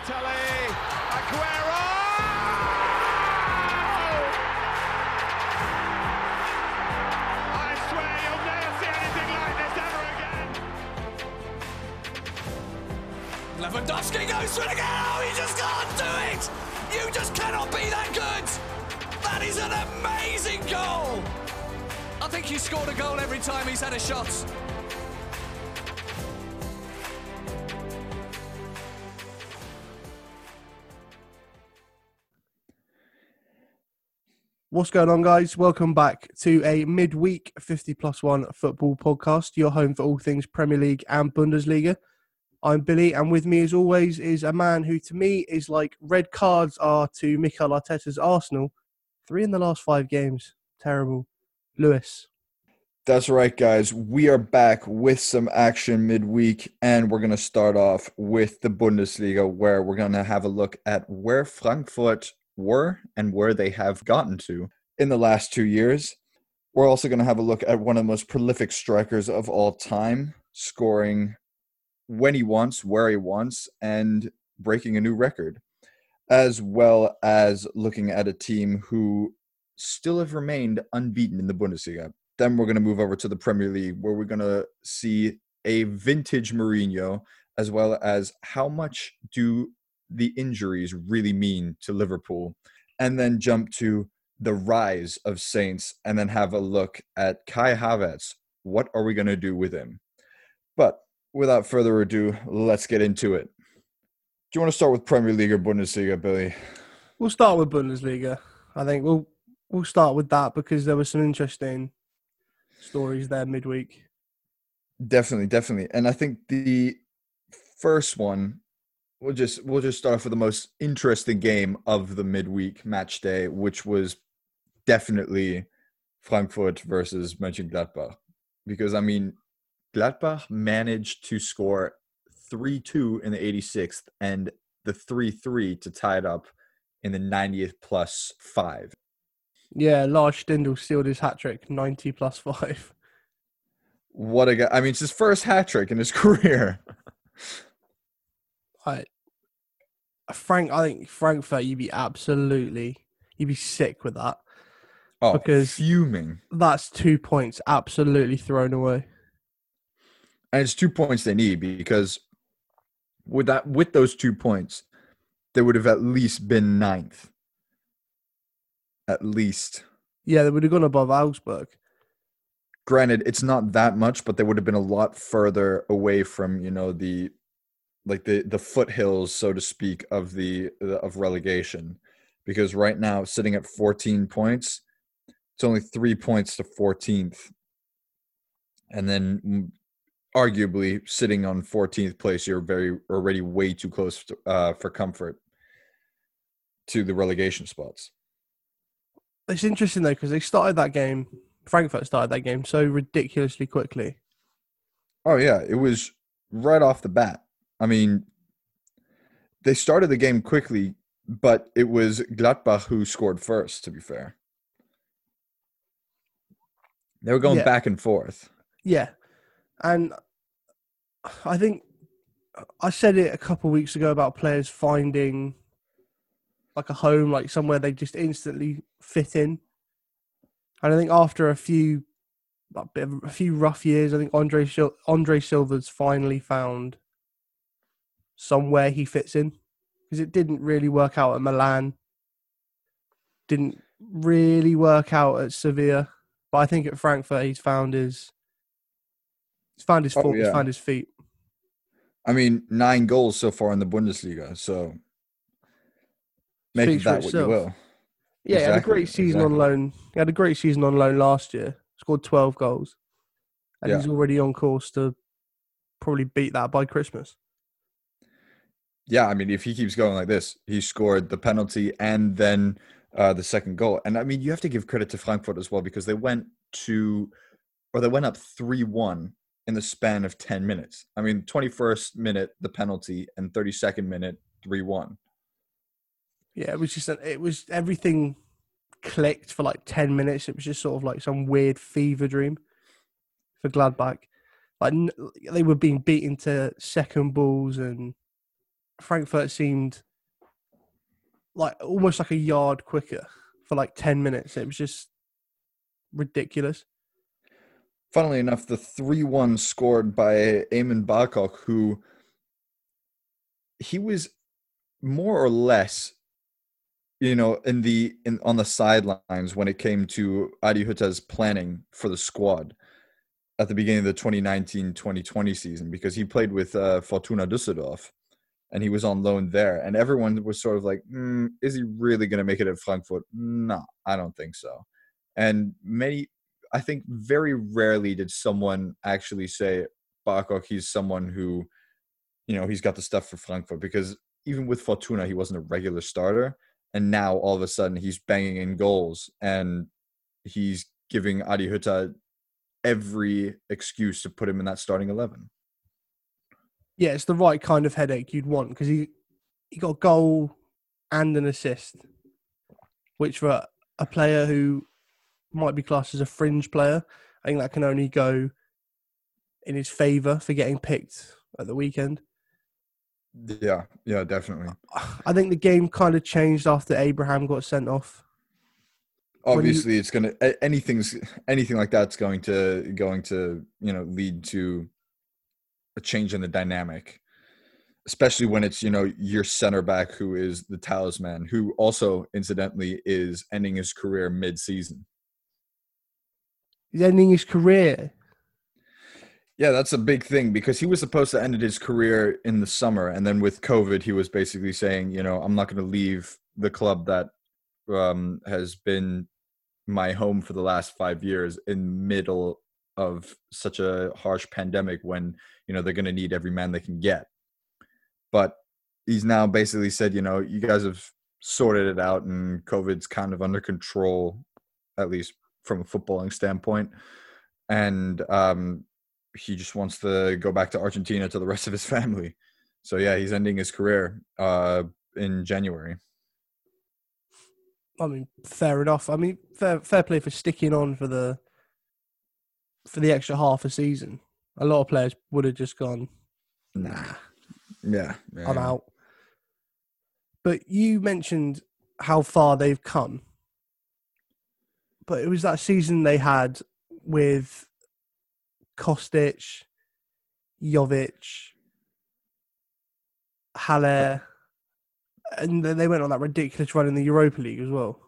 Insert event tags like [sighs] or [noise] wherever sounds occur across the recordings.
Balotelli, Aguero! I swear you'll never see anything like this ever again. Lewandowski goes for it again. Oh, he just can't do it. You just cannot be that good. That is an amazing goal. I think he scored a goal every time he's had a shot. What's going on, guys? Welcome back to a midweek 50 plus one football podcast, your home for all things Premier League and Bundesliga. I'm Billy, and with me, as always, is a man who to me is like red cards are to Mikel Arteta's Arsenal. Three in the last five games. Terrible. Lewis. That's right, guys. We are back with some action midweek, and we're going to start off with the Bundesliga, where we're going to have a look at where Frankfurt were and where they have gotten to in the last two years. We're also going to have a look at one of the most prolific strikers of all time, scoring when he wants, where he wants, and breaking a new record, as well as looking at a team who still have remained unbeaten in the Bundesliga. Then we're going to move over to the Premier League, where we're going to see a vintage Mourinho, as well as how much do the injuries really mean to Liverpool, and then jump to the rise of Saints, and then have a look at Kai Havertz. What are we going to do with him? But without further ado, let's get into it. Do you want to start with Premier League or Bundesliga, Billy? We'll start with Bundesliga. I think we'll we'll start with that because there were some interesting stories there midweek. Definitely, definitely. And I think the first one we'll just we'll just start off with the most interesting game of the midweek match day, which was definitely Frankfurt versus Mönchengladbach. Because I mean, Gladbach managed to score 3-2 in the 86th and the 3-3 to tie it up in the 90th plus 5. Yeah, Lars Stindl sealed his hat trick, 90 plus 5. What a guy. I mean, it's his first hat trick in his [laughs] career. I, Frank, I think Frankfurt, you'd be absolutely, you'd be sick with that. Oh, Because- fuming. That's two points absolutely thrown away. and it's two points they need because with that with those two points they would have at least been ninth at least Yeah, they would have gone above Augsburg. granted it's not that much but they would have been a lot further away from you know the like the the foothills so to speak of the of relegation because right now sitting at 14 points it's only three points to 14th and then arguably sitting on 14th place you're very already way too close to, uh, for comfort to the relegation spots It's interesting though because they started that game. Frankfurt started that game so ridiculously quickly. Oh yeah, it was right off the bat. I mean, they started the game quickly, but it was Gladbach who scored first. To be fair, they were going Yeah. back and forth. Yeah, and I think I said it a couple of weeks ago about players finding like a home, like somewhere they just instantly fit in. And I think after a few, a bit of, a few rough years, I think Andre Sil- Andre Silva's finally found somewhere he fits in because it didn't really work out at Milan. Didn't really work out at Sevilla, but I think at Frankfurt he's found his he's found his Oh, form, he's found his feet. I mean, nine goals so far in the Bundesliga. So make Speaks that what you will. Yeah, he had a great season on loan. He had a great season on loan last year. Scored twelve goals, and Yeah. he's already on course to probably beat that by Christmas. Yeah, I mean, if he keeps going like this, he scored the penalty and then uh, the second goal. And I mean, you have to give credit to Frankfurt as well because they went to, or they went up 3 1 in the span of 10 minutes. I mean, 21st minute, the penalty, and 32nd minute, 3 1. Yeah, it was just it was everything clicked for like ten minutes. It was just sort of like some weird fever dream for Gladbach. Like they were being beaten to second balls and Frankfurt seemed like almost like a yard quicker for like 10 minutes. It was just ridiculous. Funnily enough, the 3 1 scored by Aymen Barkok, who he was more or less you know in the in on the sidelines when it came to Adi Hütter's planning for the squad at the beginning of the 2019-2020 season because he played with uh, Fortuna Düsseldorf and he was on loan there and everyone was sort of like mm, is he really going to make it at Frankfurt no I don't think so and many I think very rarely did someone actually say Barkok he's someone who you know he's got the stuff for Frankfurt because even with Fortuna he wasn't a regular starter and now all of a sudden he's banging in goals and he's giving Adi Hütter every excuse to put him in that starting 11. Yeah, it's the right kind of headache you'd want because he, he got a goal and an assist, which for a player who might be classed as a fringe player, I think that can only go in his favour for getting picked at the weekend. Yeah, yeah, definitely. I think the game kind of changed after Abraham got sent off. Obviously, you, it's gonna anything's anything like that's going to going to you know lead to a change in the dynamic, especially when it's you know your center back who is the talisman, who also incidentally is ending his career mid-season. He's ending his career. Yeah, that's a big thing because he was supposed to end his career in the summer, and then with COVID, he was basically saying, you know, I'm not going to leave the club that um, has been my home for the last five years in middle of such a harsh pandemic when you know they're going to need every man they can get. But he's now basically said, you know, you guys have sorted it out, and COVID's kind of under control, at least from a footballing standpoint, and um, he just wants to go back to Argentina to the rest of his [laughs] family. So yeah, he's ending his career uh, in January. I mean, fair enough. I mean, fair fair play for sticking on for the for the extra half a season. A lot of players would have just gone, nah, yeah, yeah I'm out. But you mentioned how far they've come. But it was that season they had with Kostic, Jovic, Haller, and then they went on that ridiculous run in the Europa League as well.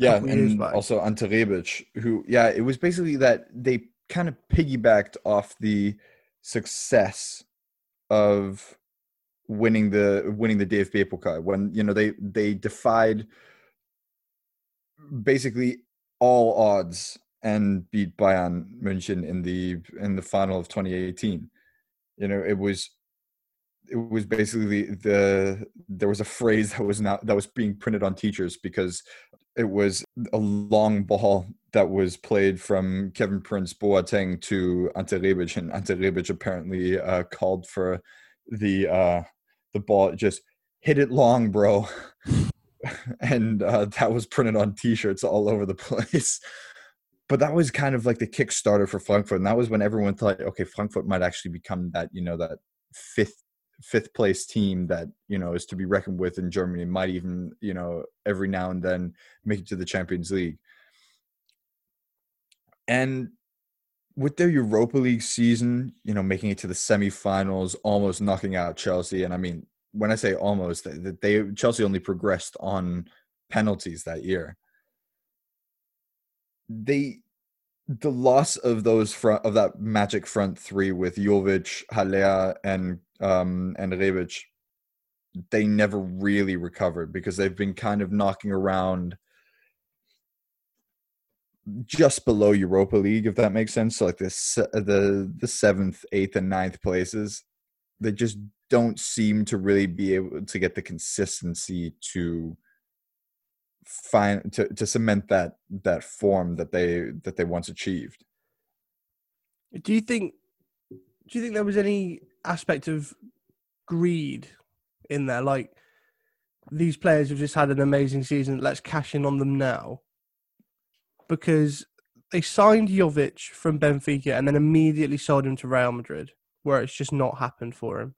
Yeah, and also Ante Rebic, who, yeah, it was basically that they kind of piggybacked off the success of winning the winning the DFB Pokal when you know they they defied basically all odds and beat Bayern München in the in the final of 2018. You know, it was it was basically the there was a phrase that was not that was being printed on teachers because it was a long ball that was played from Kevin Prince Boateng to Ante Rebic, and Ante Rebic apparently uh, called for the uh, the ball just hit it long, bro. [laughs] and uh, that was printed on T-shirts all over the [laughs] place but that was kind of like the kickstarter for Frankfurt, and that was when everyone thought, okay, Frankfurt might actually become that, you know, that fifth fifth place team that you know is to be reckoned with in Germany. Might even, you know, every now and then make it to the Champions League. And with their Europa League season, you know, making it to the semifinals, almost knocking out Chelsea, and I mean, when I say almost, that they Chelsea only progressed on penalties that year they the loss of those front of that magic front three with Jovic, Haller, and um and Rebic, they never really recovered because they've been kind of knocking around just below Europa League, if that makes sense. So like the the seventh, eighth, and ninth places, they just don't seem to really be able to get the consistency to find to, to cement that that form that they that they once achieved do you think do you think there was any aspect of greed in there. Like these players have just had an amazing season. Let's cash in on them now. Because they signed Jovic from Benfica and then immediately sold him to Real Madrid where it's just not happened for him.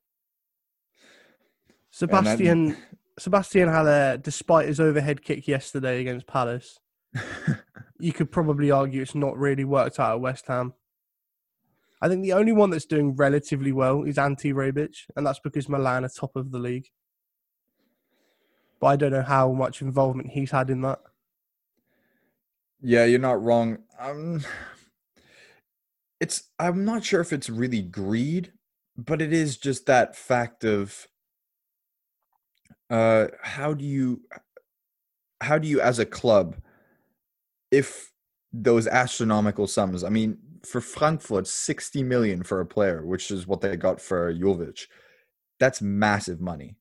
Sebastian Sebastian Haller, despite his overhead kick yesterday against Palace, [laughs] you could probably argue it's not really worked out at West Ham. I think the only one that's doing relatively well is Ante Rebic, and that's because Milan are top of the league. But I don't know how much involvement he's had in that. Yeah, you're not wrong. Um, it's I'm not sure if it's really greed, but it is just that fact of uh how do you how do you as a club if those astronomical sums i mean for frankfurt 60 million for a player which is what they got for jovic. That's massive money.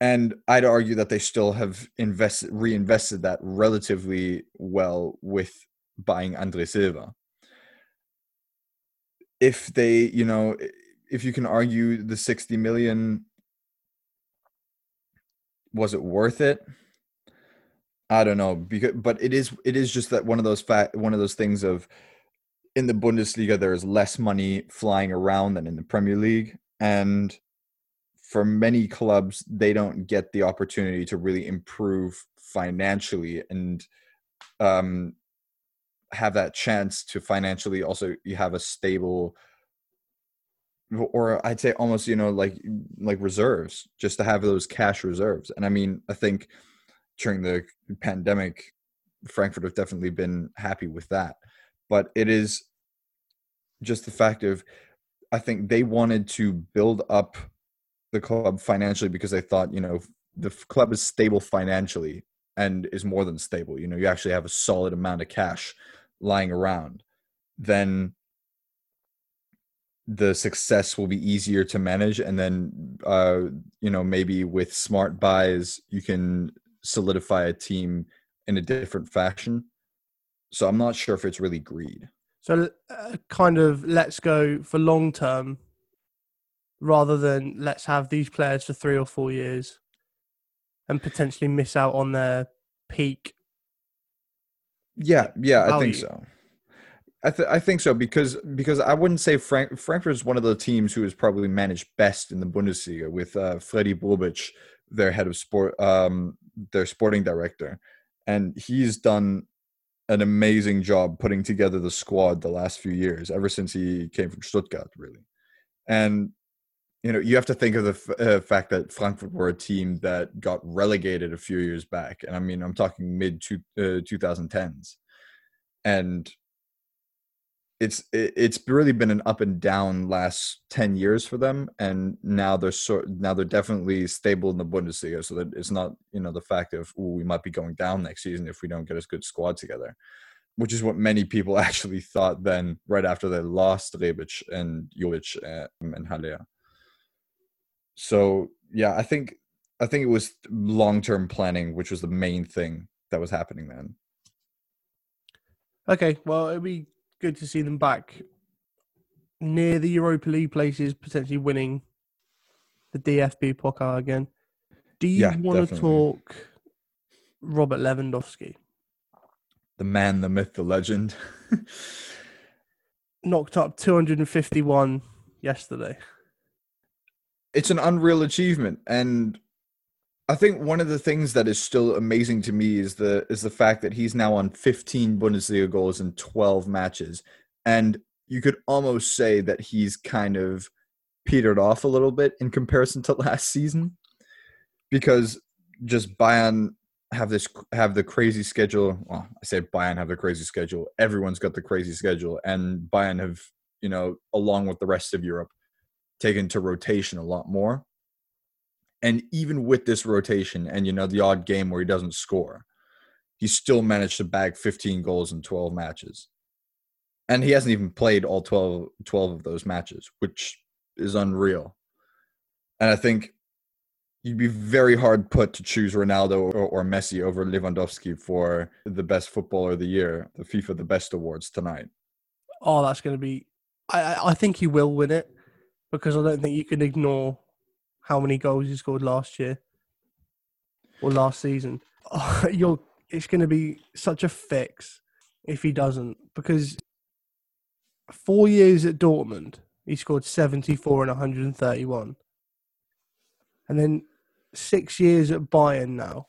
And i'd argue that they still have invested reinvested that relatively well with buying andre silva. If they you know if you can argue the 60 million was it worth it? I don't know because but it is it is just that one of those fact one of those things of in the Bundesliga there is less money flying around than in the Premier League and for many clubs they don't get the opportunity to really improve financially and um have that chance to financially also you have a stable or I'd say almost you know like like reserves just to have those cash reserves. And I mean, I think during the pandemic, Frankfurt have definitely been happy with that. But it is just the fact of I think they wanted to build up the club financially because they thought you know the club is stable financially and is more than stable. You know, you actually have a solid amount of cash lying around. Then the success will be easier to manage and then uh you know maybe with smart buys you can solidify a team in a different fashion so i'm not sure if it's really greed. So uh, kind of let's go for long term rather than let's have these players for 3 or 4 years and potentially miss out on their peak yeah yeah value. i think so. I, th- I think so because because I wouldn't say Frank Frankfurt is one of the teams who is probably managed best in the Bundesliga with uh, Freddy Bobic, their head of sport, um, their sporting director, and he's done an amazing job putting together the squad the last few years, ever since he came from Stuttgart, really. And you know, you have to think of the f- uh, fact that Frankfurt were a team that got relegated a few years back, and I mean, I'm talking mid two, uh, 2010s, and it's it's really been an up and down last 10 years for them and now they're sort now they're definitely stable in the Bundesliga so that it's not you know the fact of we might be going down next season if we don't get a good squad together which is what many people [laughs] actually thought then right after they lost Rebic and Jovic um, and Haller. So yeah I think I think it was long-term planning which was the main thing that was happening then. Okay well it'd be good to see them back near the Europa League places, potentially winning the DFB Pokal again. Do you yeah, want to talk Robert Lewandowski? The man, the myth, the legend. [laughs] Knocked up 251 yesterday. It's an unreal achievement. And I think one of the things that is still amazing to me is the is the fact that he's now on 15 Bundesliga goals in 12 matches, and you could almost say that he's kind of petered off a little bit in comparison to [laughs] last season, because just Bayern have this have the crazy schedule. Well, I say Bayern have the crazy schedule. Everyone's got the crazy schedule, and Bayern have you know along with the rest of Europe taken to rotation a lot more and even with this rotation and you know the odd game where he doesn't score, he still managed to bag 15 goals in 12 matches. And he hasn't even played all 12, 12 of those matches, which is unreal. And I think you'd be very hard put to choose Ronaldo or, or, Messi over Lewandowski for the best footballer of the year, the FIFA the best awards tonight. Oh, that's going to be. I I think he will win it because I don't think you can ignore how many goals he scored last year or last season. Oh, [laughs] you're, it's going to be such a fix if he doesn't because four years at Dortmund, he scored 74 and 131. and then six years at Bayern now,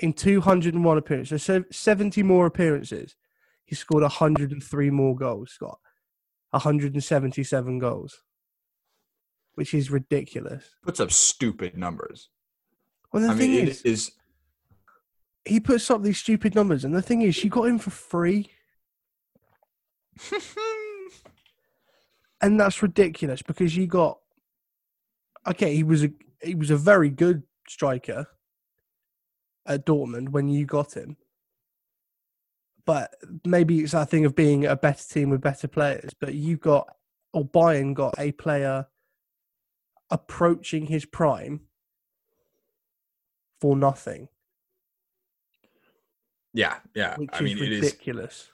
in 201 appearances, so 70 more appearances, he scored 103 more goals. Got 177 goals, which is ridiculous. Puts up stupid numbers. Well, the I thing mean, is, is. he puts up these stupid numbers, and the thing is, you got him for free, [laughs] and that's ridiculous because you got. Okay, he was a he was a very good striker at Dortmund when you got him, but maybe it's that thing of being a better team with better players. But you got or Bayern got a player approaching his prime for nothing, Yeah, yeah. which I is mean, it is ridiculous.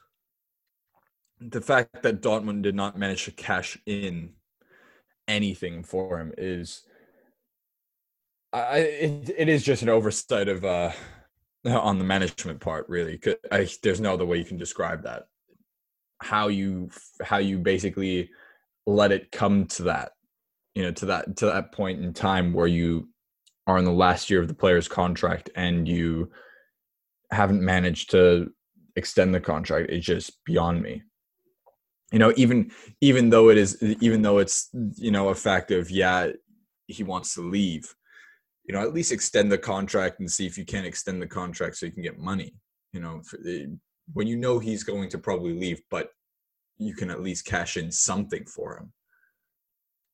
the fact that Dortmund did not manage to cash in anything for him is I it, it is just an oversight of uh on the management part really I, there's no other way you can describe that how you how you basically let it come to that you know to that to that point in time where you are in the last year of the player's contract and you haven't managed to extend the contract it's just beyond me. You know even even though it is even though it's you know a fact of yeah he wants to leave you know at least extend the contract and see if you can extend the contract so you can get money you know when you know he's going to probably leave but you can at least cash in something for him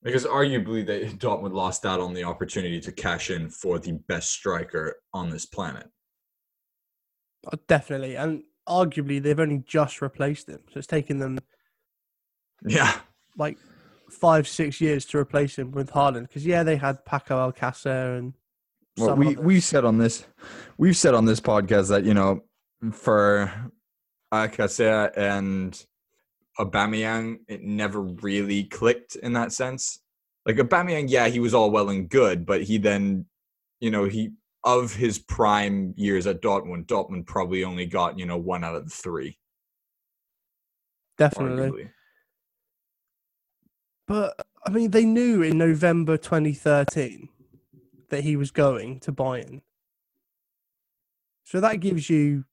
because arguably they [laughs] Dortmund lost out on the opportunity to cash in for the best striker on this planet Oh, Definitely, and arguably they've only just replaced him, so it's taken them yeah like five, six years to replace him with Haaland. Because yeah, they had Paco Alcacer and well we we said on this we've said on this podcast that you know for Alcacer and Aubameyang it never really clicked in that sense like Aubameyang yeah he was all well and good but he then you know he of his prime years at Dortmund Dortmund probably only got you know one out of the three definitely. arguably. But I mean, they knew in November 2013 that he was going to Bayern, so that gives you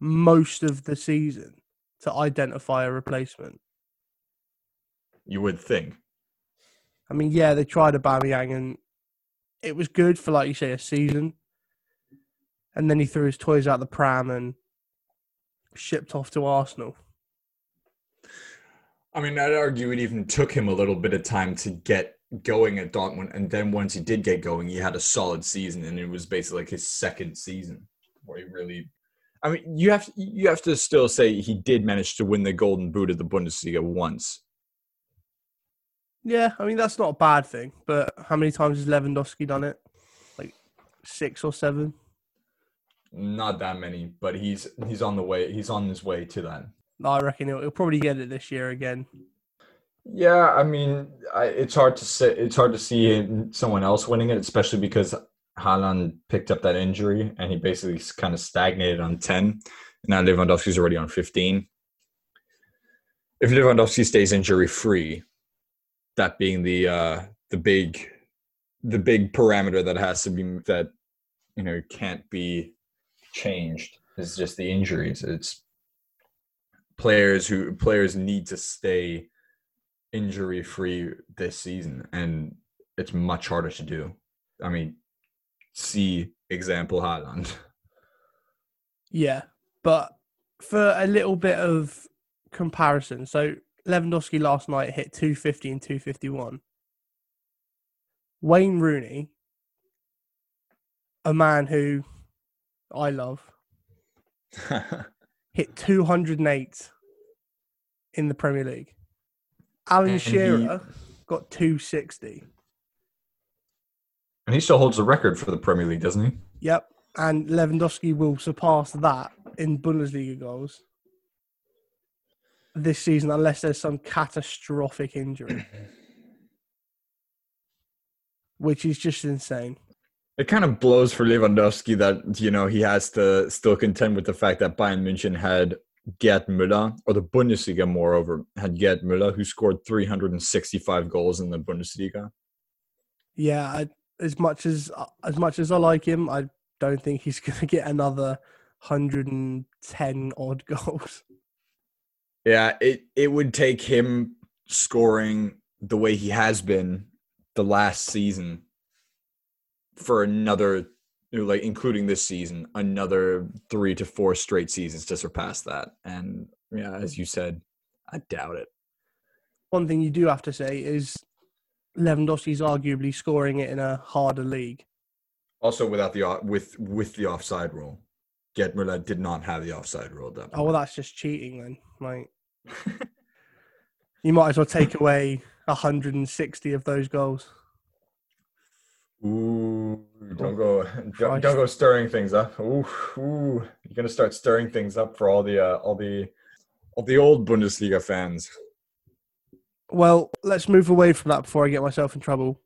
most of the season to identify a replacement. you would think I mean, yeah, they tried Aubameyang and it was good for, like you say, a season. And then he threw his toys out the pram and shipped off to Arsenal. I mean, I'd argue it even took him a little bit of time to get going at Dortmund, and then once he did get going, he had a solid season, and it was basically like his second season where he really. I mean, you have you have to still say he did manage to win the Golden Boot of the Bundesliga once. Yeah, I mean, that's not a bad thing. But how many times has Lewandowski done it? Like six or seven? Not that many, but he's he's on the way. He's on his way to that. I reckon he'll, he'll probably get it this year again. Yeah, I mean, I, it's hard to say. It's hard to see someone else winning it, especially because Haaland picked up that injury and he basically kind of stagnated on ten. Now Lewandowski's already on fifteen. If Lewandowski stays injury free, that being the uh, the big the big parameter that has to be that you know can't be changed is just the injuries. It's players who players need to stay injury free this season and it's much harder to do. I mean, see example Haaland. Yeah, but for a little bit of comparison, so Lewandowski last night hit 250 and 251. Wayne Rooney, a man who I love, [laughs] hit 208 in the Premier League. Alan Shearer got 260. And he still holds the record for the Premier League, doesn't he? Yep. And Lewandowski will surpass that in Bundesliga goals this season unless there's some catastrophic injury, [clears throat] which is just insane. It kind of blows for Lewandowski that you know he has to still contend with the fact that Bayern München had Gerd Müller, or the Bundesliga, moreover, had Gerd Müller, who scored 365 goals in the Bundesliga. Yeah, I, as much as as much as I like him, I don't think he's [laughs] going to get another 110 odd [laughs] goals. Yeah, it it would take him scoring the way he has been the last season for another like including this season another 3 to 4 straight seasons to surpass that and yeah as you said I doubt it One thing you do have to say is Lewandowski's arguably scoring it in a harder league. also without the with with the offside rule Gerd Müller did not have the offside rule done Oh well, that's just cheating then. Like [laughs] you might as well take away 160 of those goals. Ooh, don't go, don't, don't go stirring things up. Ooh, ooh, you're gonna start stirring things up for all the, uh, all the, all the old Bundesliga fans. Well, let's move away from that before I get myself in trouble,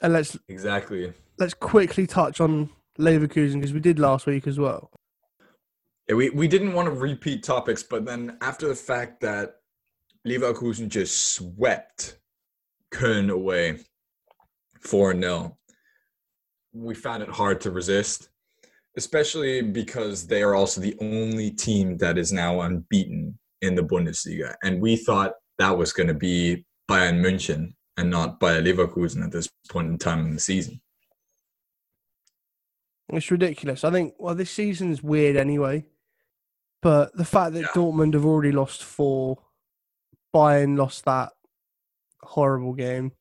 and let's Exactly. let's quickly touch on Leverkusen because we did last week as well. Yeah, we we didn't want to repeat topics, but then after the fact that Leverkusen just swept Köln away four 0 we found it hard to resist, especially because they are also the only team that is now unbeaten in the Bundesliga, and we thought that was going to be Bayern München and not Bayer Leverkusen at this point in time in the season. It's ridiculous. I think well, this season's weird anyway, but the fact that Yeah. Dortmund have already lost four, Bayern lost that horrible game,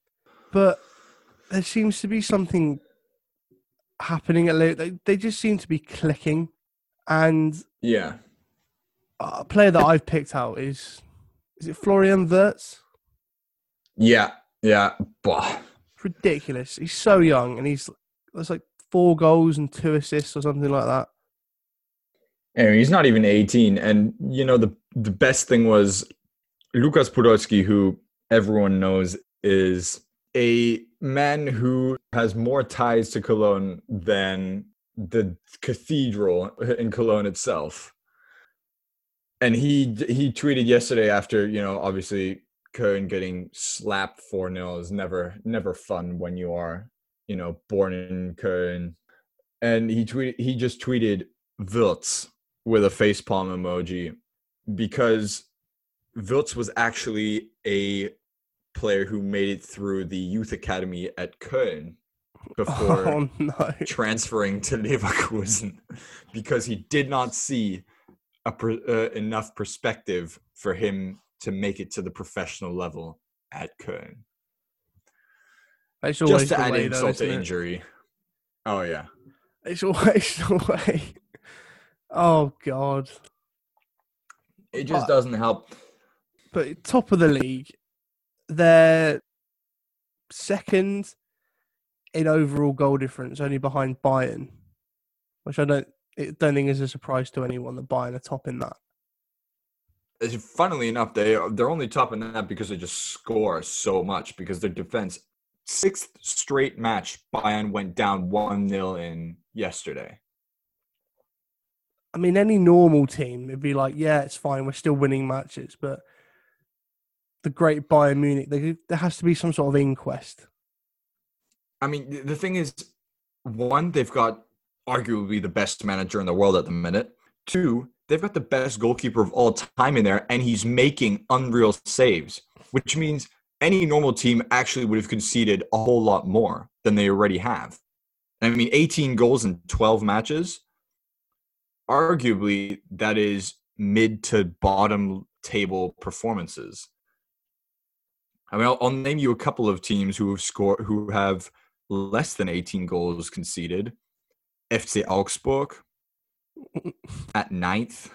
but there seems to be something happening at they they just seem to be clicking, and Yeah, a player that I've picked out is is it Florian Wirtz? yeah, yeah. Bah. It's ridiculous. He's so young, and he's there's like four goals and two assists or something like that. I mean, he's not even 18. And, you know, the, the best thing was Lukas Podolski, who everyone knows is a man who has more ties to Cologne than the cathedral in Cologne itself. And he he tweeted yesterday after, you know, obviously Köln getting slapped 4 0 is never never fun when you are, you know, born in Köln. And he tweeted he just tweeted Wirtz with a facepalm emoji because Wirtz was actually a player who made it through the youth academy at Köln before [laughs] Oh no! transferring to Leverkusen because he did not see a uh, enough perspective for him to make it to the professional level at Köln. It's always Just to add way, though, insult to isn't it? injury. Oh yeah. It's always [laughs] the way. Oh god! It just But- doesn't help. But top of the league, they're second in overall goal difference, only behind Bayern, which I don't it don't think is a surprise to anyone that Bayern are top in that. Funnily enough, they are, they're only topping that because they just score so much because their defense sixth straight match Bayern went down one 0 in yesterday. I mean, any normal team would be like, yeah, it's fine, we're still winning matches, but the great Bayern Munich, they, there has to be some sort of inquest. I mean, the thing is, one, they've got arguably the best manager in the world at the minute. Two, they've got the best goalkeeper of all time in there, and he's making unreal saves, which means any normal team actually would have conceded a whole lot more than they already have. I mean, 18 goals in 12 matches. Arguably, that is mid to bottom table performances. I mean, I'll, I'll name you a couple of teams who have scored, who have less than 18 goals conceded. FC Augsburg at ninth.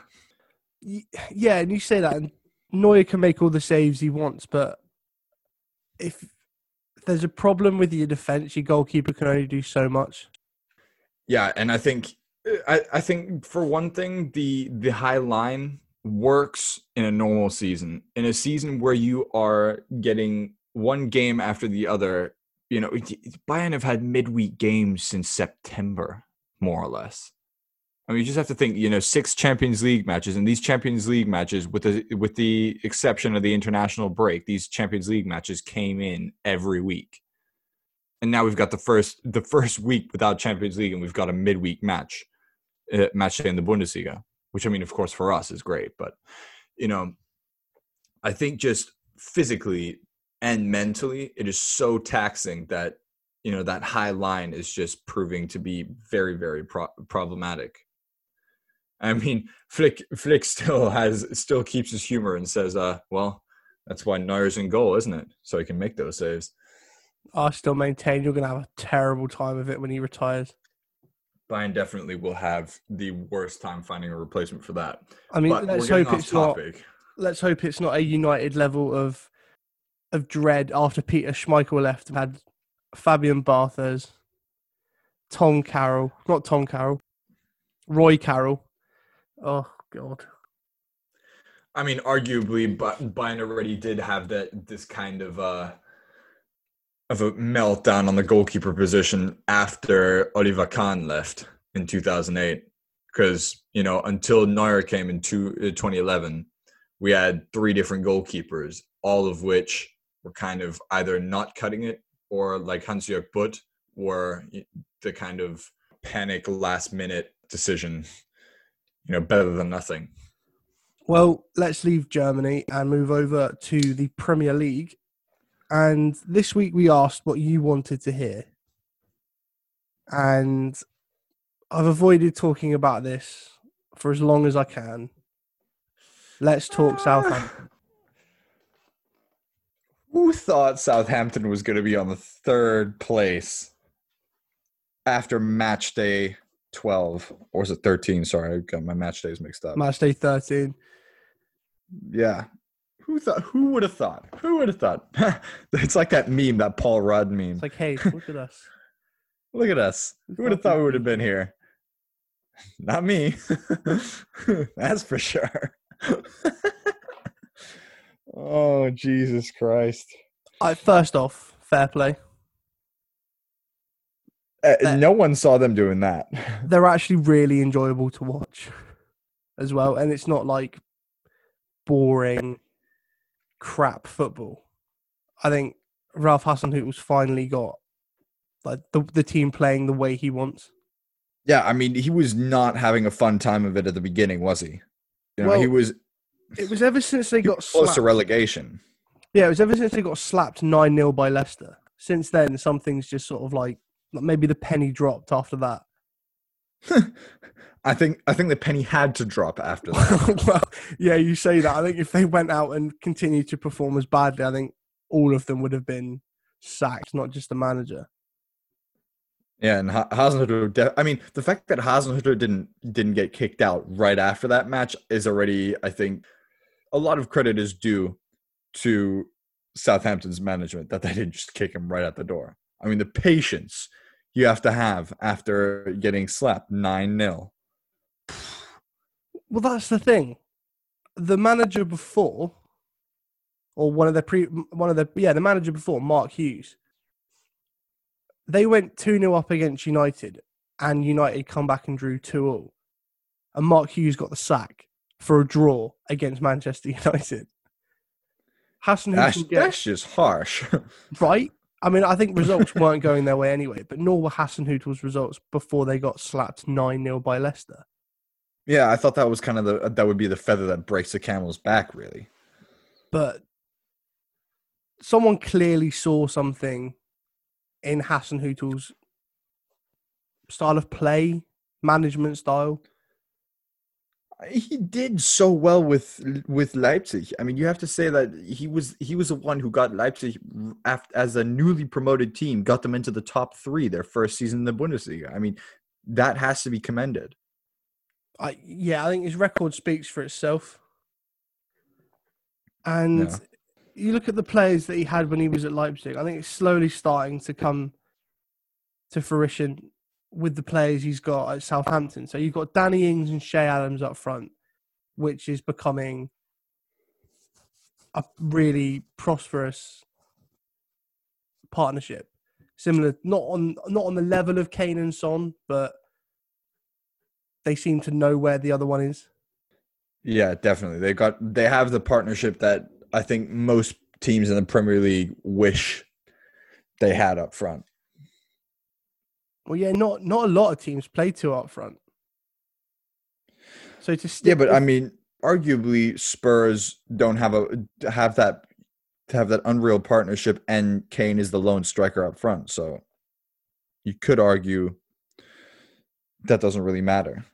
Yeah, and you say that, and Neuer can make all the saves he wants, but if, there's a problem with your defense, your goalkeeper can only do so much. Yeah, and I think I, I think for one thing, the the high line works in a normal season. In a season where you are getting one game after the other, you know, Bayern have had midweek games since September, more or less. I mean, you just have to think, you know, six Champions League matches, and these Champions League matches, with the with the exception of the international break, these Champions League matches came in every week. and now we've got the first the first week without Champions League, and we've got a midweek match uh, match day in the Bundesliga, which I mean, of course, for us is great, but you know, I think just physically and mentally, it is so taxing that you know that high line is just proving to be very very pro- problematic. I mean, Flick Flick still has still keeps his humor and says, "Uh, well, that's why Neuer's in goal, isn't it? So he can make those saves." I still maintain you're going to have a terrible time of it when he retires. Bayern definitely will have the worst time finding a replacement for that. I mean, But let's hope it's not. Let's hope it's not a United level of of dread after Peter Schmeichel left. and had Fabian Barthez, Tom Carroll, not Tom Carroll, Roy Carroll. Oh God. I mean, arguably, but Bayern already did have that this kind of uh of a meltdown on the goalkeeper position after Oliver Kahn left in 2008. Because you know, until Neuer came in two, uh, 2011, we had three different goalkeepers, all of which were kind of either not cutting it or, like Hans-Jörg Butt, were the kind of panic last minute decision. You know, better than nothing. Well, let's leave Germany and move over to the Premier League. And this week we asked what you wanted to hear. And I've avoided talking about this for as long as I can. Let's talk ah. Southampton. Who thought Southampton was going to be on the third place after match day 12? Or was it 13? Sorry, I got my match days mixed up. Match day 13. yeah. Who thought? Who would have thought? Who would have thought? [laughs] it's like that meme, that Paul Rudd meme. It's like, hey, look at us. [laughs] Look at us. Who would have thought we would have been here? [laughs] Not me. That's for sure. Oh, Jesus Christ. I, first off, fair play. Uh, no one saw them doing that. [laughs] They're actually really enjoyable to watch as well. And it's not like boring crap football. I think Ralph Hasenhüttl's finally got like the, the team playing the way he wants. Yeah, I mean, he was not having a fun time of it at the beginning, was he? You know, he was It was ever since they got close to relegation. Yeah, it was ever since they got slapped 9 0 by Leicester. Since then, something's just sort of like like maybe the penny dropped after that. [laughs] I think I think the penny had to drop after that. [laughs] well, yeah, you say that. I think if they went out and continued to perform as badly, I think all of them would have been sacked, not just the manager. yeah, and Ha- Hasenhüttl. De- I mean, the fact that Hasenhüttl didn't didn't get kicked out right after that match is already, I think, a lot of credit is due to Southampton's management that they didn't just kick him right out the door. I mean, the patience you have to have after getting slapped nine 0 Well, that's the thing. The manager before, or one of the pre, one of the yeah, the manager before, Mark Hughes. They went two 0 up against United, and United come back and drew two all, and Mark Hughes got the sack for a draw against Manchester [laughs] United. Hassan That's, Hüttl that's just harsh. [laughs] right. I mean, I think results weren't going their way anyway, but nor were Hasenhüttl's results before they got slapped nine 0 by Leicester. yeah, I thought that was kind of the that would be the feather that breaks the camel's back, really. but someone clearly saw something in Hasenhüttl's style of play, management style. He did so well with with Leipzig. I mean, you have to say that he was he was the one who got Leipzig after, as a newly promoted team, got them into the top three their first season in the Bundesliga. I mean, that has to be commended. I yeah, I think his record speaks for itself. And Yeah. you look at the players that he had when he was at Leipzig. I think it's slowly starting to come to fruition with the players he's got at Southampton. So you've got Danny Ings and Che Adams up front, which is becoming a really prosperous partnership. Similar, not on not on the level of Kane and Son, but they seem to know where the other one is. Yeah, definitely. They got they have the partnership that I think most teams in the Premier League wish they had up front. Well, yeah, not not a lot of teams play two up front. So to stick Yeah, but I mean, arguably Spurs don't have a have that to have that unreal partnership, and Kane is the lone striker up front. So you could argue that doesn't really matter.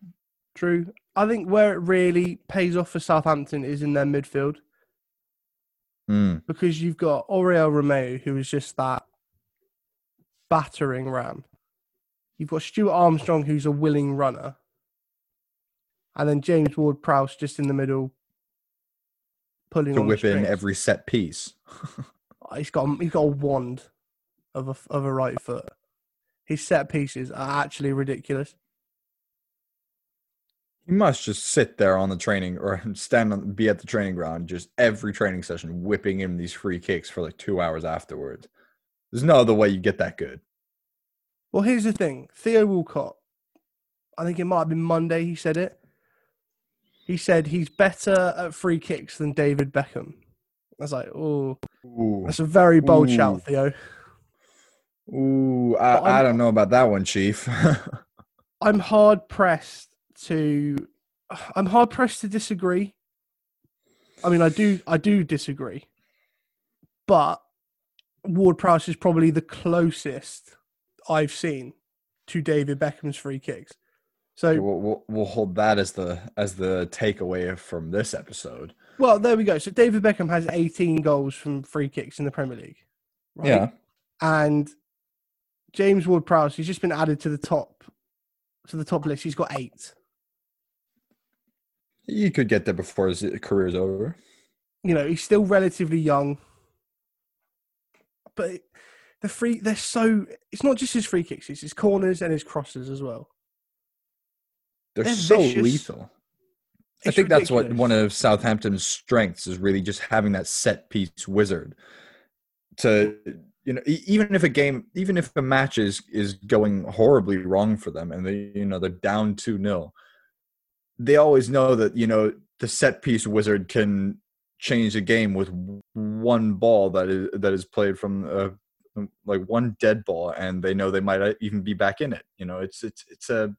True. I think where it really pays off for Southampton is in their midfield Mm. because you've got Oriol Romeu, who is just that battering ram. You've got Stuart Armstrong, who's a willing runner. And then James Ward Prowse just in the middle, pulling To whip in every set piece. Oh, [laughs] He's got a, he's got a wand of a of a right foot. His set pieces are actually ridiculous. He must just sit there on the training or [laughs] stand on be at the training ground just every training session whipping in these free kicks for like two hours afterwards. There's no other way you get that good. Well, here's the thing: Theo Walcott. I think it might have been Monday. He said it. He said he's better at free kicks than David Beckham. I was like, oh, that's a very bold Ooh. shout, Theo. ooh, I, I don't know about that one, Chief. [laughs] I'm hard pressed to. I'm hard pressed to disagree. I mean, I do, I do disagree, but Ward Prowse is probably the closest I've seen to David Beckham's free kicks. So we'll, we'll, we'll hold that as the as the takeaway from this episode. Well, there we go. So David Beckham has 18 goals from free kicks in the Premier League. Right? Yeah, And James Ward Prowse, he's just been added to the top to the top list. He's got eight. you could get there before his career's over. You know, he's still relatively young. But the free they're so it's not just his free kicks, it's his corners and his crosses as well. They're, They're so vicious. lethal. I It's think that's what one of Southampton's strengths is really just having that set piece wizard to you know even if a game even if a match is is going horribly wrong for them and they you know they're down 2 nil they always know that you know the set piece wizard can change the game with one ball that is that is played from uh, like one dead ball and they know they might uh, even be back in it you know? It's it's it's a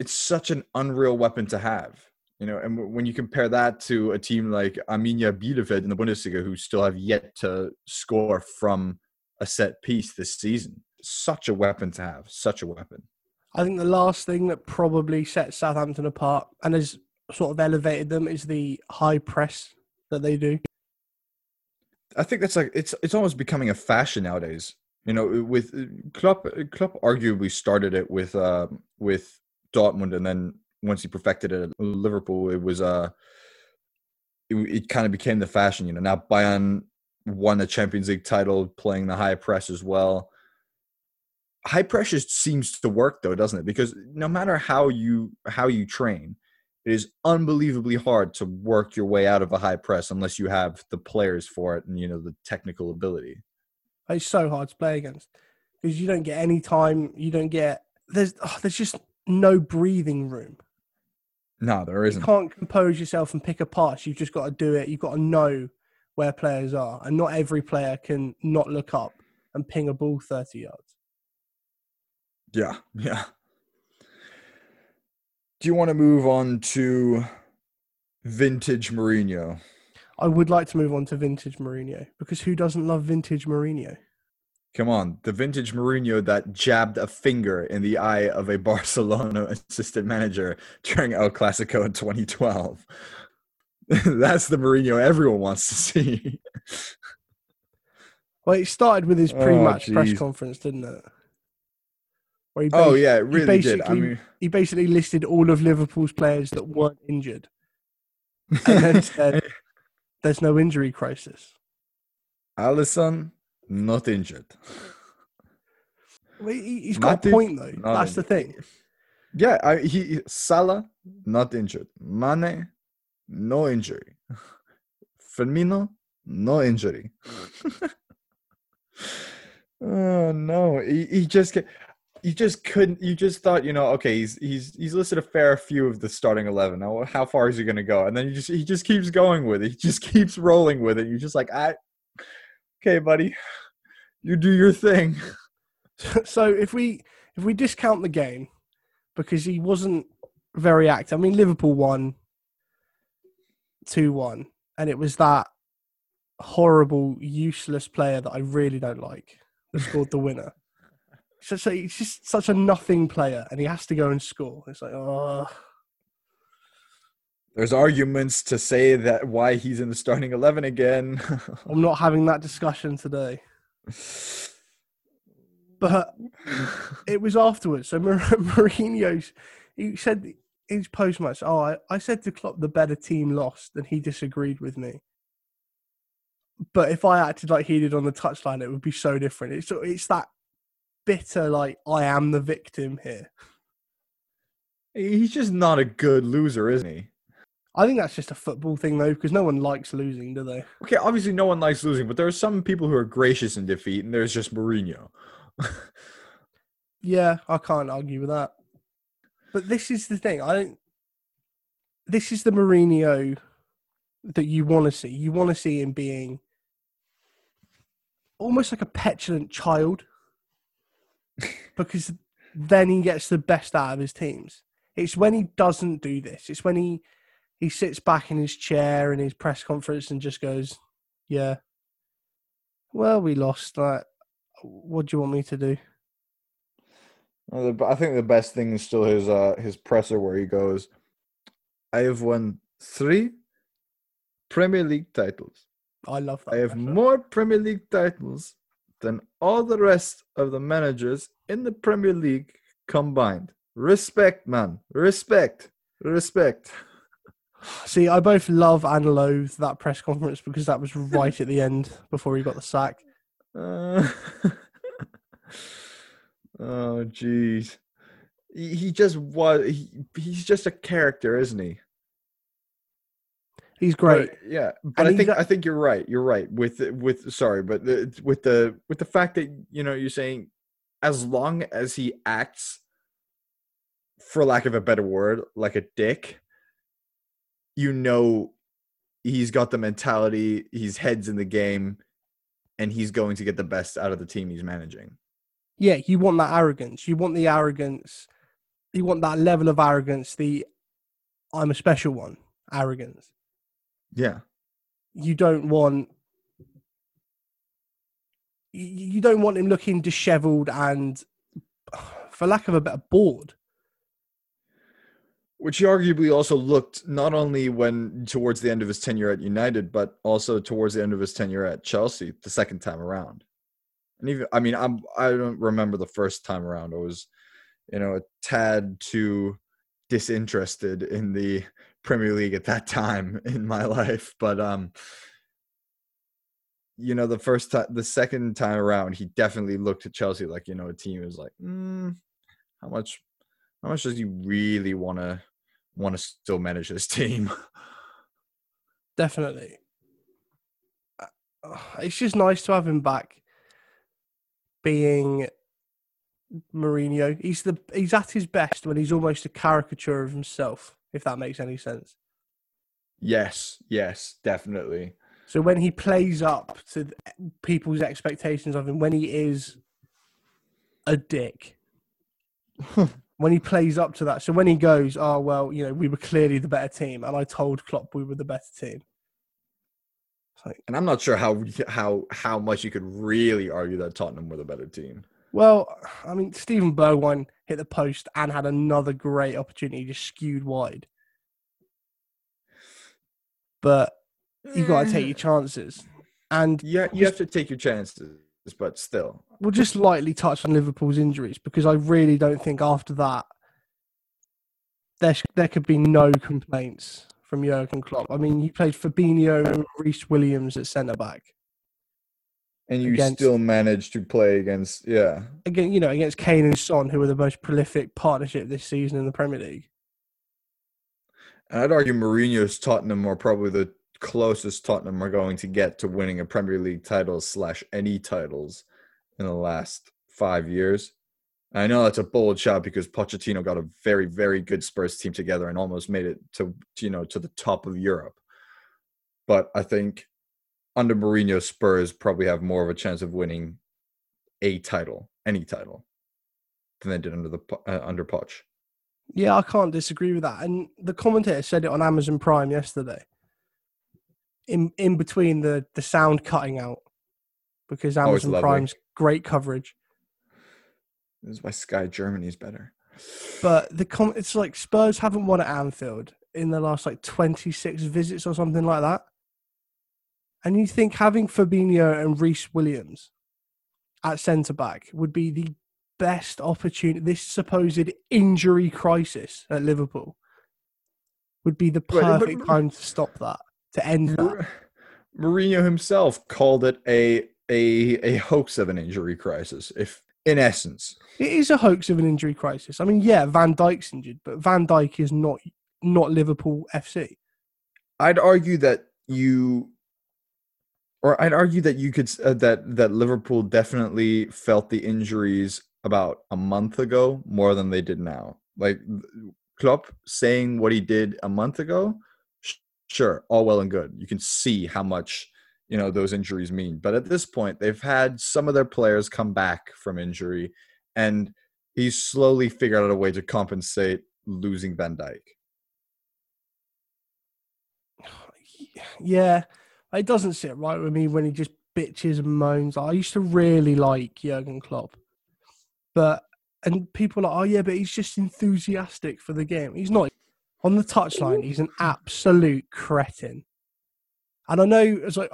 it's such an unreal weapon to have you know? And when you compare that to a team like Arminia Bielefeld in the Bundesliga who still have yet to score from a set piece this season such a weapon to have such a weapon. I think the last thing that probably sets Southampton apart and has sort of elevated them is the high press that they do. I think that's like it's it's almost becoming a fashion nowadays. You know, with Klopp, Klopp arguably started it with uh, with Dortmund, and then once he perfected it at Liverpool, it was uh, it, it kind of became the fashion. You know, now Bayern won a Champions League title playing the high press as well. High pressure seems to work though, doesn't it? Because no matter how you how you train, it is unbelievably hard to work your way out of a high press unless you have the players for it and you know the technical ability. It's so hard to play against because you don't get any time. You don't get there's oh, there's just no breathing room. No, there You isn't. can't compose yourself and pick a pass. You've just got to do it. You've got to know where players are, and not every player can not look up and ping a ball thirty yards. Yeah, yeah. Do you want to move on to vintage Mourinho? I would like to move on to vintage Mourinho because who doesn't love vintage Mourinho? Come on, the vintage Mourinho that jabbed a finger in the eye of a [laughs] Barcelona assistant manager during El Clasico in 2012. [laughs] That's the Mourinho everyone wants to see. Well, it started with his [laughs] Oh, pre-match press conference, didn't it? Where he Oh yeah, it he really did. I basically- mean, he basically listed all of Liverpool's players that weren't injured, and then [laughs] said, "There's no injury crisis." Alisson not injured. Well, he, he's got a point though. That's the thing. Yeah, I, he Salah not injured. Mane no injury. Firmino no injury. [laughs] oh no, he, he just ca- you just couldn't. You just thought you know okay he's he's he's listed a fair few of the starting eleven. Now how far is he going to go? And then you just he just keeps going with it. He just [laughs] keeps rolling with it. You're just like I okay, buddy, you do your thing. [laughs] so if we if we discount the game because he wasn't very active. I mean, Liverpool won two one, and it was that horrible, useless player that I really don't like that scored the winner. Such a, he's just such a nothing player, and he has to go and score. It's like, oh, There's arguments to say that why he's in the starting eleven again. [laughs] I'm not having that discussion today. But [laughs] it was afterwards. So Mar- [laughs] Mourinho's, he said in his post match, "Oh, I, I said to Klopp the better team lost, and he disagreed with me." But if I acted like he did on the touchline, it would be so different. It's it's that bitter, like I am the victim here. he's just not a good loser, isn't he? I think that's just a football thing, though, because no one likes losing, do they? Okay, obviously no one likes losing, but there are some people who are gracious in defeat, and there's just Mourinho. [laughs] Yeah, I can't argue with that. But this is the thing. I don't. This is the Mourinho that you want to see. You want to see him being almost like a petulant child, because then he gets the best out of his teams. It's when he doesn't do this. It's when he he sits back in his chair in his press conference and just goes, "Yeah, well, we lost. Like, what do you want me to do?" I think the best thing is still his uh his presser where he goes, "I have won three Premier League titles. I love that. I have pressure. more Premier League titles than all the rest of the managers in the Premier League combined. Respect, man. Respect. Respect." [sighs] See, I both love and loathe that press conference because that was right at the end before he got the sack. Uh, [laughs] oh, jeez. He, he just was. He, he's just a character, isn't he? He's great. But, yeah, but And I think I think you're right. You're right with with sorry, but the, with the with the fact that you know you're saying as long as he acts, for lack of a better word, like a dick, you know, he's got the mentality. He's heads in the game, and he's going to get the best out of the team he's managing. Yeah, you want that arrogance. You want the arrogance. You want that level of arrogance, the I'm a special one arrogance. Yeah. You don't want you don't want him looking disheveled and [sighs] for lack of a better bored. which he arguably also looked not only when towards the end of his tenure at United, but also towards the end of his tenure at Chelsea the second time around. And even I mean, I'm I don't remember the first time around. I was, you know, a tad too disinterested in the Premier League at that time [laughs] in my life. But um you know, the first time the second time around, he definitely looked at Chelsea like, you know, a team is like, mm, how much how much does he really want to want to still manage this team? [laughs] Definitely. Uh, It's just nice to have him back being Mourinho. He's the he's at his best when he's almost a caricature of himself, if that makes any sense. yes, yes, definitely. So when he plays up to people's expectations of him, when he is a dick, [laughs] when he plays up to that. So when he goes, oh well, you know, we were clearly the better team, and I told Klopp we were the better team. Like, And I'm not sure how how how much you could really argue that Tottenham were the better team. Well, I mean, Steven Bergwijn hit the post and had another great opportunity, just skewed wide. But you've got to take your mm. chances. And Yeah, you have to take your chances, but still. we'll just lightly touch on Liverpool's injuries because I really don't think after that there sh- there could be no complaints from Jurgen Klopp. I mean, he played Fabinho and Rhys Williams at centre back And you Against- still managed to play against yeah. again. You know, against Kane and Son, who were the most prolific partnership this season in the Premier League. And I'd argue Mourinho's Tottenham are probably the closest Tottenham are going to get to winning a Premier League title slash any titles in the last five years. I know that's a bold shot because Pochettino got a very, very good Spurs team together and almost made it to you know to the top of Europe. But I think under Mourinho, Spurs probably have more of a chance of winning a title any title than they did under the uh, under Poch. Yeah, I can't disagree with that. And the commentator said it on Amazon Prime yesterday. In in between the the sound cutting out because Amazon lovely. Prime's great coverage. This is why Sky Germany is better. But the com- it's like Spurs haven't won at Anfield in the last like 26 visits or something like that. And you think having Fabinho and Rhys Williams at centre back would be the best opportunity. This supposed injury crisis at Liverpool would be the But- but- perfect time to stop that, to end that. Mourinho himself called it a a a hoax of an injury crisis. If in essence, It is a hoax of an injury crisis. I mean, yeah, Van Dijk's injured, but Van Dijk is not not Liverpool FC. I'd argue that you, or I'd argue that you could uh, that that Liverpool definitely felt the injuries about a month ago more than they did now. Like Klopp saying what he did a month ago, sh- sure, all well and good. You can see how much you know those injuries mean. But at this point, they've had some of their players come back from injury, and he's slowly figured out a way to compensate losing Van Dijk. [sighs] Yeah, it doesn't sit right with me when he just bitches and moans. I used to really like Jurgen Klopp, but and people are like, oh yeah, but he's just enthusiastic for the game. He's not on the touchline. He's an absolute cretin. And I know it's like,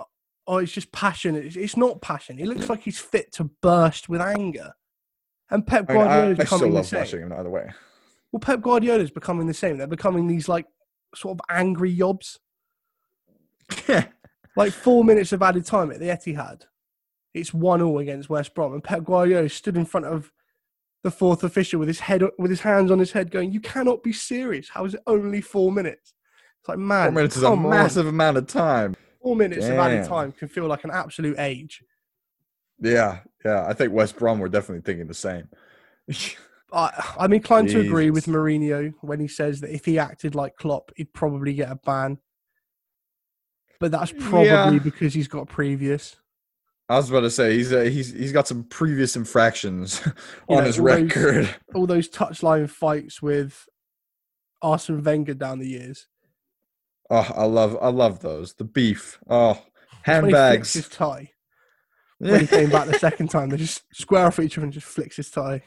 oh, it's just passion. It's, it's not passion. He looks like he's fit to burst with anger. And Pep I, mean, I, I still becoming the love same. watching him either way. Well, Pep Guardiola's becoming the same. They're becoming these like sort of angry yobs. Like four minutes of added time at the Etihad. It's one all against West Brom, and Pep Guardiola stood in front of the fourth official with his head with his hands on his head, going, "You cannot be serious. How is it only four minutes?" It's like, man, Four minutes is a on. massive amount of time. Four minutes of added time can feel like an absolute age. Yeah, yeah. I think West Brom were definitely thinking the same. [laughs] I, I'm inclined to agree with Jesus. Mourinho when he says that if he acted like Klopp, he'd probably get a ban. But that's probably Yeah. because he's got previous. I was about to say he's uh, he's he's got some previous infractions [laughs] You on know, his all those- record. [laughs] all those touchline fights with Arsene Wenger down the years. Oh, I love I love those. The beef. Oh, flicks his handbags. tie. When he came back the [laughs] second time, they just square off each other and just flicks his tie.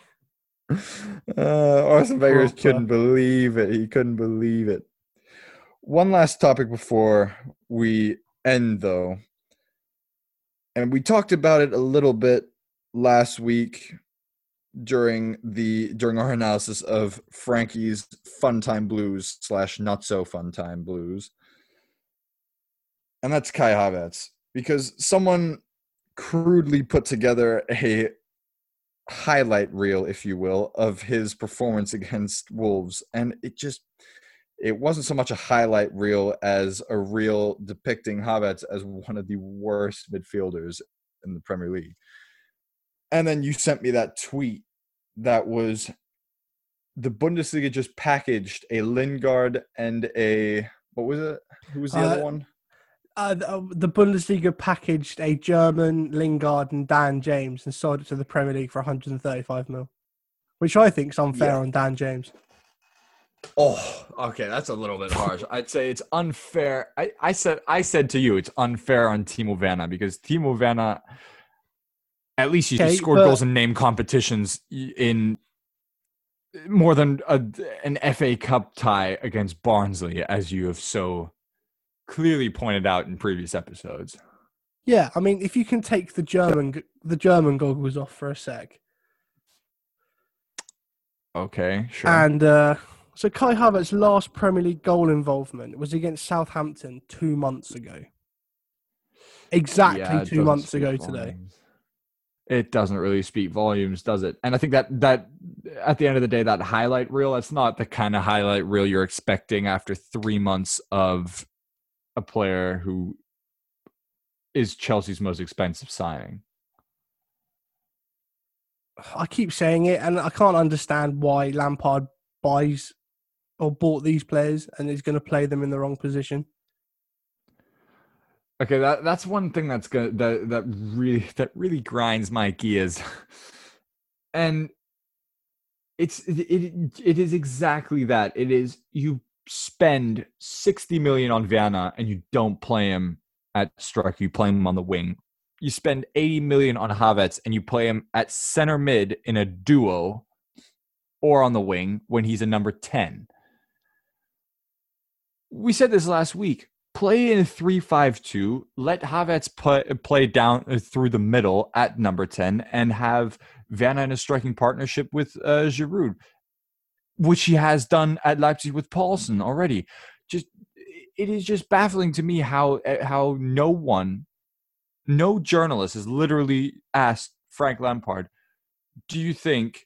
Uh, Arsene Wenger couldn't believe it. He couldn't believe it. One last topic before we end, though, and we talked about it a little bit last week during the during our analysis of Frankie's Fun Time Blues slash Not So Fun Time Blues, and that's Kai Havertz because someone crudely put together a highlight reel, if you will, of his performance against Wolves, and it just it wasn't so much a highlight reel as a reel depicting Havertz as one of the worst midfielders in the Premier League. And then you sent me that tweet that was the Bundesliga just packaged a Lingard and a what was it? Who was the other Uh, one? Uh, the, uh, the Bundesliga packaged a German, Lingard, and Dan James and sold it to the Premier League for 135 mil, which I think is unfair Yeah. on Dan James. Oh, okay, that's a little bit harsh. I'd say it's unfair. I, I said I said to you it's unfair on Timo Werner because Timo Werner at least he Okay, scored but- goals in name competitions in more than a, an FA Cup tie against Barnsley, as you have so clearly pointed out in previous episodes. Yeah, I mean, if you can take the German the German goggles off for a sec, Okay, sure. and uh, so Kai Havertz's last Premier League goal involvement was against Southampton two months ago. Exactly Yeah, two months ago today. It doesn't really speak volumes, does it? And I think that that at the end of the day, that highlight reel, that's not the kind of highlight reel you're expecting after three months of a player who is Chelsea's most expensive signing. I keep saying it, and I can't understand why Lampard buys or bought these players and is going to play them in the wrong position. Okay, that that's one thing that's gonna that that really [laughs] that really grinds my gears. [laughs] and it's it, it it is exactly that. It is you spend 60 million on Werner and you don't play him at striker, you play him on the wing. You spend 80 million on Havertz and you play him at center mid in a duo or on the wing when he's a number 10. We said this last week. Play in 3-5-2, let Havertz play, play down uh, through the middle at number 10 and have Werner in a striking partnership with uh, Giroud which he has done at Leipzig with Poulsen already. Just it is just baffling to me how eh, how no one, no journalist has literally asked Frank Lampard, "Do you think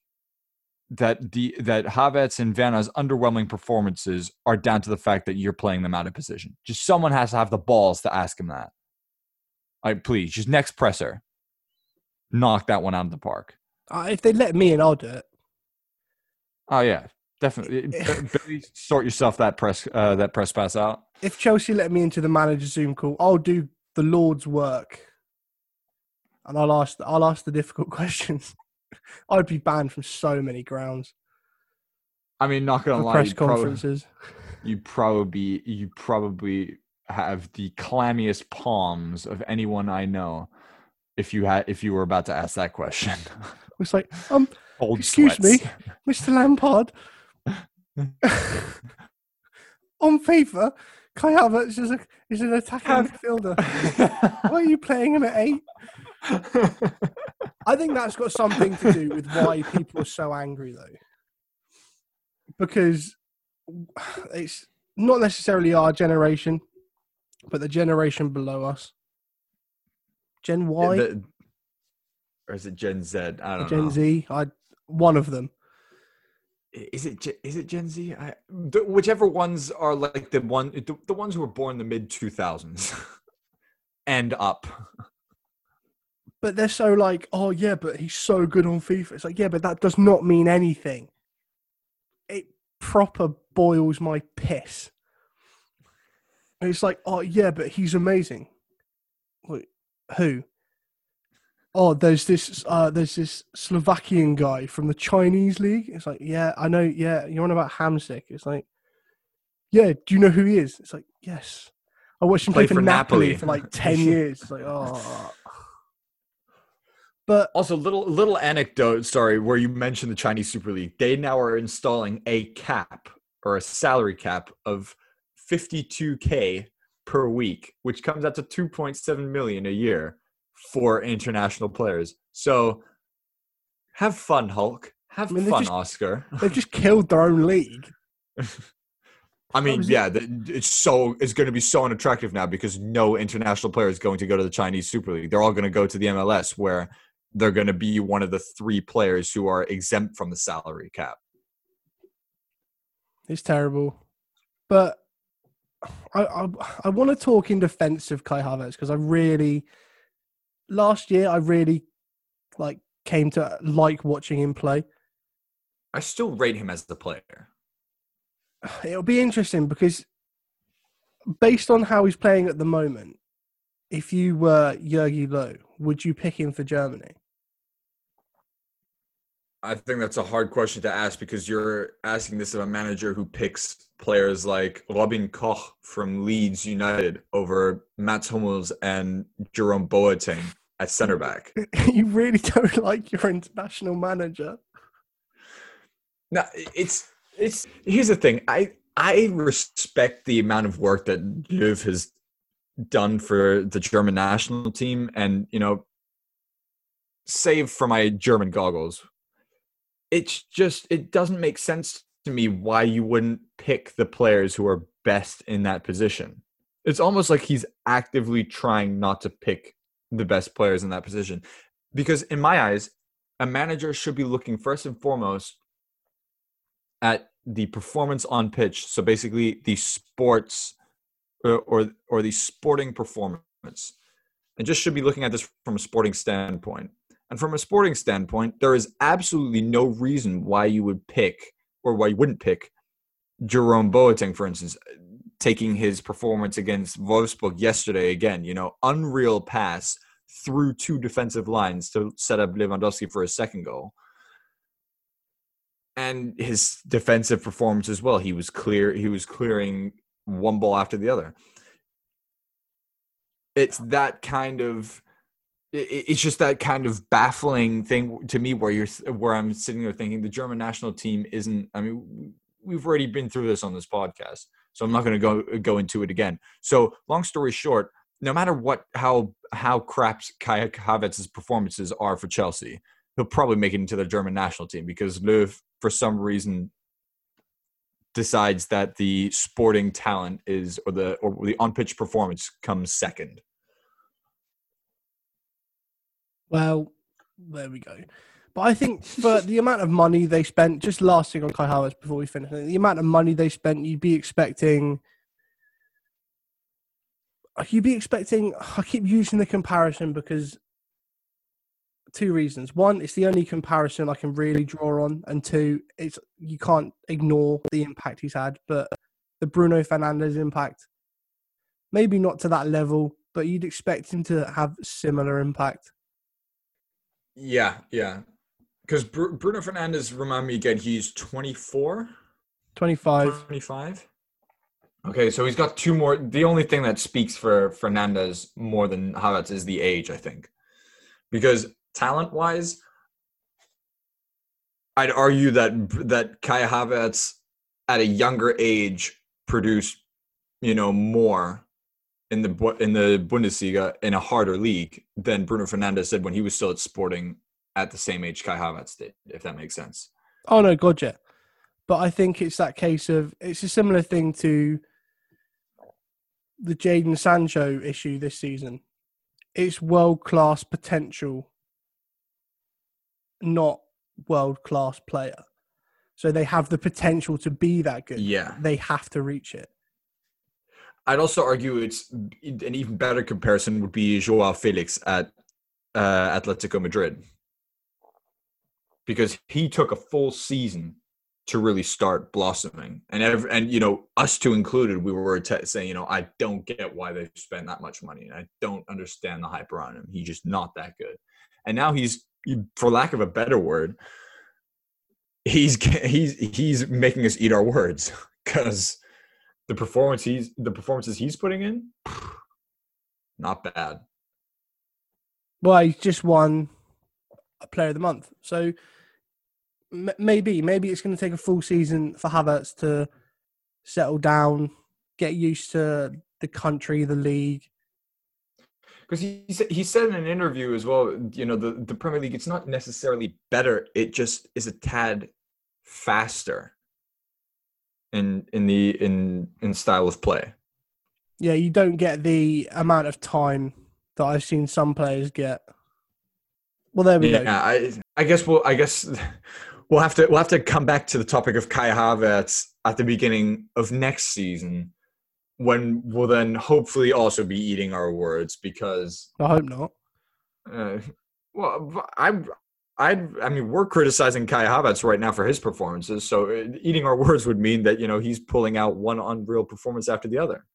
that the that Havertz and Werner's underwhelming performances are down to the fact that you're playing them out of position?" Just someone has to have the balls to ask him that. I please, just next presser, knock that one out of the park. Uh, if they let me in, I'll do it. Oh yeah, definitely. [laughs] Billy, sort yourself that press uh, that press pass out. If Chelsea let me into the manager Zoom call, I'll do the Lord's work, and I'll ask I'll ask the difficult [laughs] questions. I'd be banned from so many grounds. I mean, not gonna lie, press you conferences. you probably you probably have the clammiest palms of anyone I know. If you had if you were about to ask that question, [laughs] It's like, um, Cold excuse sweats. me, Mr. Lampard. [laughs] On FIFA, Kai Havertz is, a, is an attacking midfielder. [laughs] Why are you playing him at eight? I think that's got something to do with why people are so angry, though. Because it's not necessarily our generation, but the generation below us. Gen Y, The- or is it Gen Z? I don't Gen know. Z, I one of them. Is it Gen- is it Gen Z? I, the, whichever ones are like the one the, the ones who were born in the mid two thousands [laughs] and up. But they're so like, oh yeah, but he's so good on FIFA. It's like, yeah, but that does not mean anything. It proper boils my piss. And it's like, oh yeah, but he's amazing. Wait, who? Oh, there's this uh there's this Slovakian guy from the Chinese league. It's like, yeah, I know, yeah, you're on about Hamsik. It's like, yeah, do you know who he is? It's like, yes. I watched him play for, for Napoli, Napoli. for like ten [laughs] years. It's like, oh but Also, little little anecdote. Sorry, where you mentioned the Chinese Super League. They now are installing a cap or a salary cap of fifty two k per week, which comes out to two point seven million a year for international players. So, have fun, Hulk. Have I mean, fun, just- Oscar. [laughs] they've just killed their own league. [laughs] I mean, yeah, it's so it's going to be so unattractive now because no international player is going to go to the Chinese Super League. They're all going to go to the MLS, where they're going to be one of the three players who are exempt from the salary cap. It's terrible. But I I, I want to talk in defense of Kai Havertz because I really last year I really like came to like watching him play. I still rate him as the player. [sighs] It'll be interesting because based on how he's playing at the moment, if you were Jogi Löw, would you pick him for Germany? I think that's a hard question to ask because you're asking this of a manager who picks players like Robin Koch from Leeds United over Mats Hummels and Jerome Boateng at [laughs] center back. you really don't [laughs] like your international manager. No, it's it's here's the thing. I I respect the amount of work that Löw has done for the German national team, and you know, save for my German goggles, it's just it doesn't make sense to me why you wouldn't pick the players who are best in that position. It's almost like he's actively trying not to pick the best players in that position, because in my eyes, a manager should be looking first and foremost at the performance on pitch. So basically, the sports or or, the sporting performance, and just should be looking at this from a sporting standpoint. And from a sporting standpoint, there is absolutely no reason why you would pick or why you wouldn't pick Jerome Boateng, for instance, taking his performance against Wolfsburg yesterday again. You know, unreal pass through two defensive lines to set up Lewandowski for a second goal. and his defensive performance as well. He was clear. He was clearing one ball after the other. It's that kind of. It's just that kind of baffling thing to me, where you're, where I'm sitting there thinking the German national team isn't. I mean, we've already been through this on this podcast, so I'm not going to go go into it again. So, long story short, no matter what, how how crap Kai Havertz's performances are for Chelsea, he'll probably make it into the German national team because Löw, for some reason, decides that the sporting talent is or the or the on pitch performance comes second. Well, there we go. But I think for the amount of money they spent, just last thing on Kai Havertz before we finish, the amount of money they spent, you'd be expecting. You'd be expecting. I keep using the comparison because two reasons. One, it's the only comparison I can really draw on, and two, it's you can't ignore the impact he's had. But the Bruno Fernandes impact, maybe not to that level, but you'd expect him to have similar impact. Yeah, yeah. Because Bruno Fernandes, remind me again, he's 24, 25. 25. Okay, so he's got two more. The only thing that speaks for Fernandes more than Havertz is the age, I think. Because talent wise, I'd argue that that Kai Havertz at a younger age produced, you know, more in the in the Bundesliga in a harder league than Bruno Fernandes did when he was still at Sporting at the same age Kai Havertz did, if that makes sense. Oh no, God, yeah. But I think it's that case of it's a similar thing to the Jadon Sancho issue this season. It's world class potential, not world class player. So they have the potential to be that good. Yeah. They have to reach it. I'd also argue it's an even better comparison would be Joao Felix at uh, Atletico Madrid because he took a full season to really start blossoming, and every, and you know us two included, we were te- saying you know I don't get why they spent that much money, and I don't understand the hype around him. He's just not that good, and now he's, for lack of a better word, he's [laughs] he's he's making us eat our words [laughs] because the performance he's the performances he's putting in, [sighs] not bad. Well, he's just won a player of the month. So maybe, maybe it's going to take a full season for Havertz to settle down, get used to the country, the league. Because he said he said in an interview as well, you know, the, the Premier League it's not necessarily better; it just is a tad faster in in the in in style of play. Yeah, you don't get the amount of time that I've seen some players get. Well, there we yeah, go. I I guess we'll I guess we'll have to we'll have to come back to the topic of Kai Havertz at the beginning of next season when we'll then hopefully also be eating our words because I hope not. uh, well I I I mean we're criticizing Kai Havertz right now for his performances so uh, eating our words would mean that you know he's pulling out one unreal performance after the other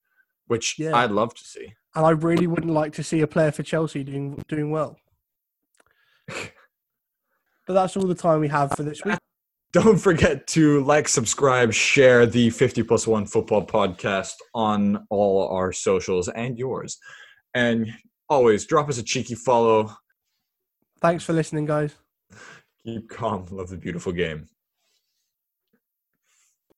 which Yeah. I'd love to see. And I really wouldn't like to see a player for Chelsea doing doing well. [laughs] But that's all the time we have for this week. Don't forget to like, subscribe, share the 50 plus one football podcast on all our socials and yours. And always drop us a cheeky follow. Thanks for listening, guys. Keep calm. Love the beautiful game.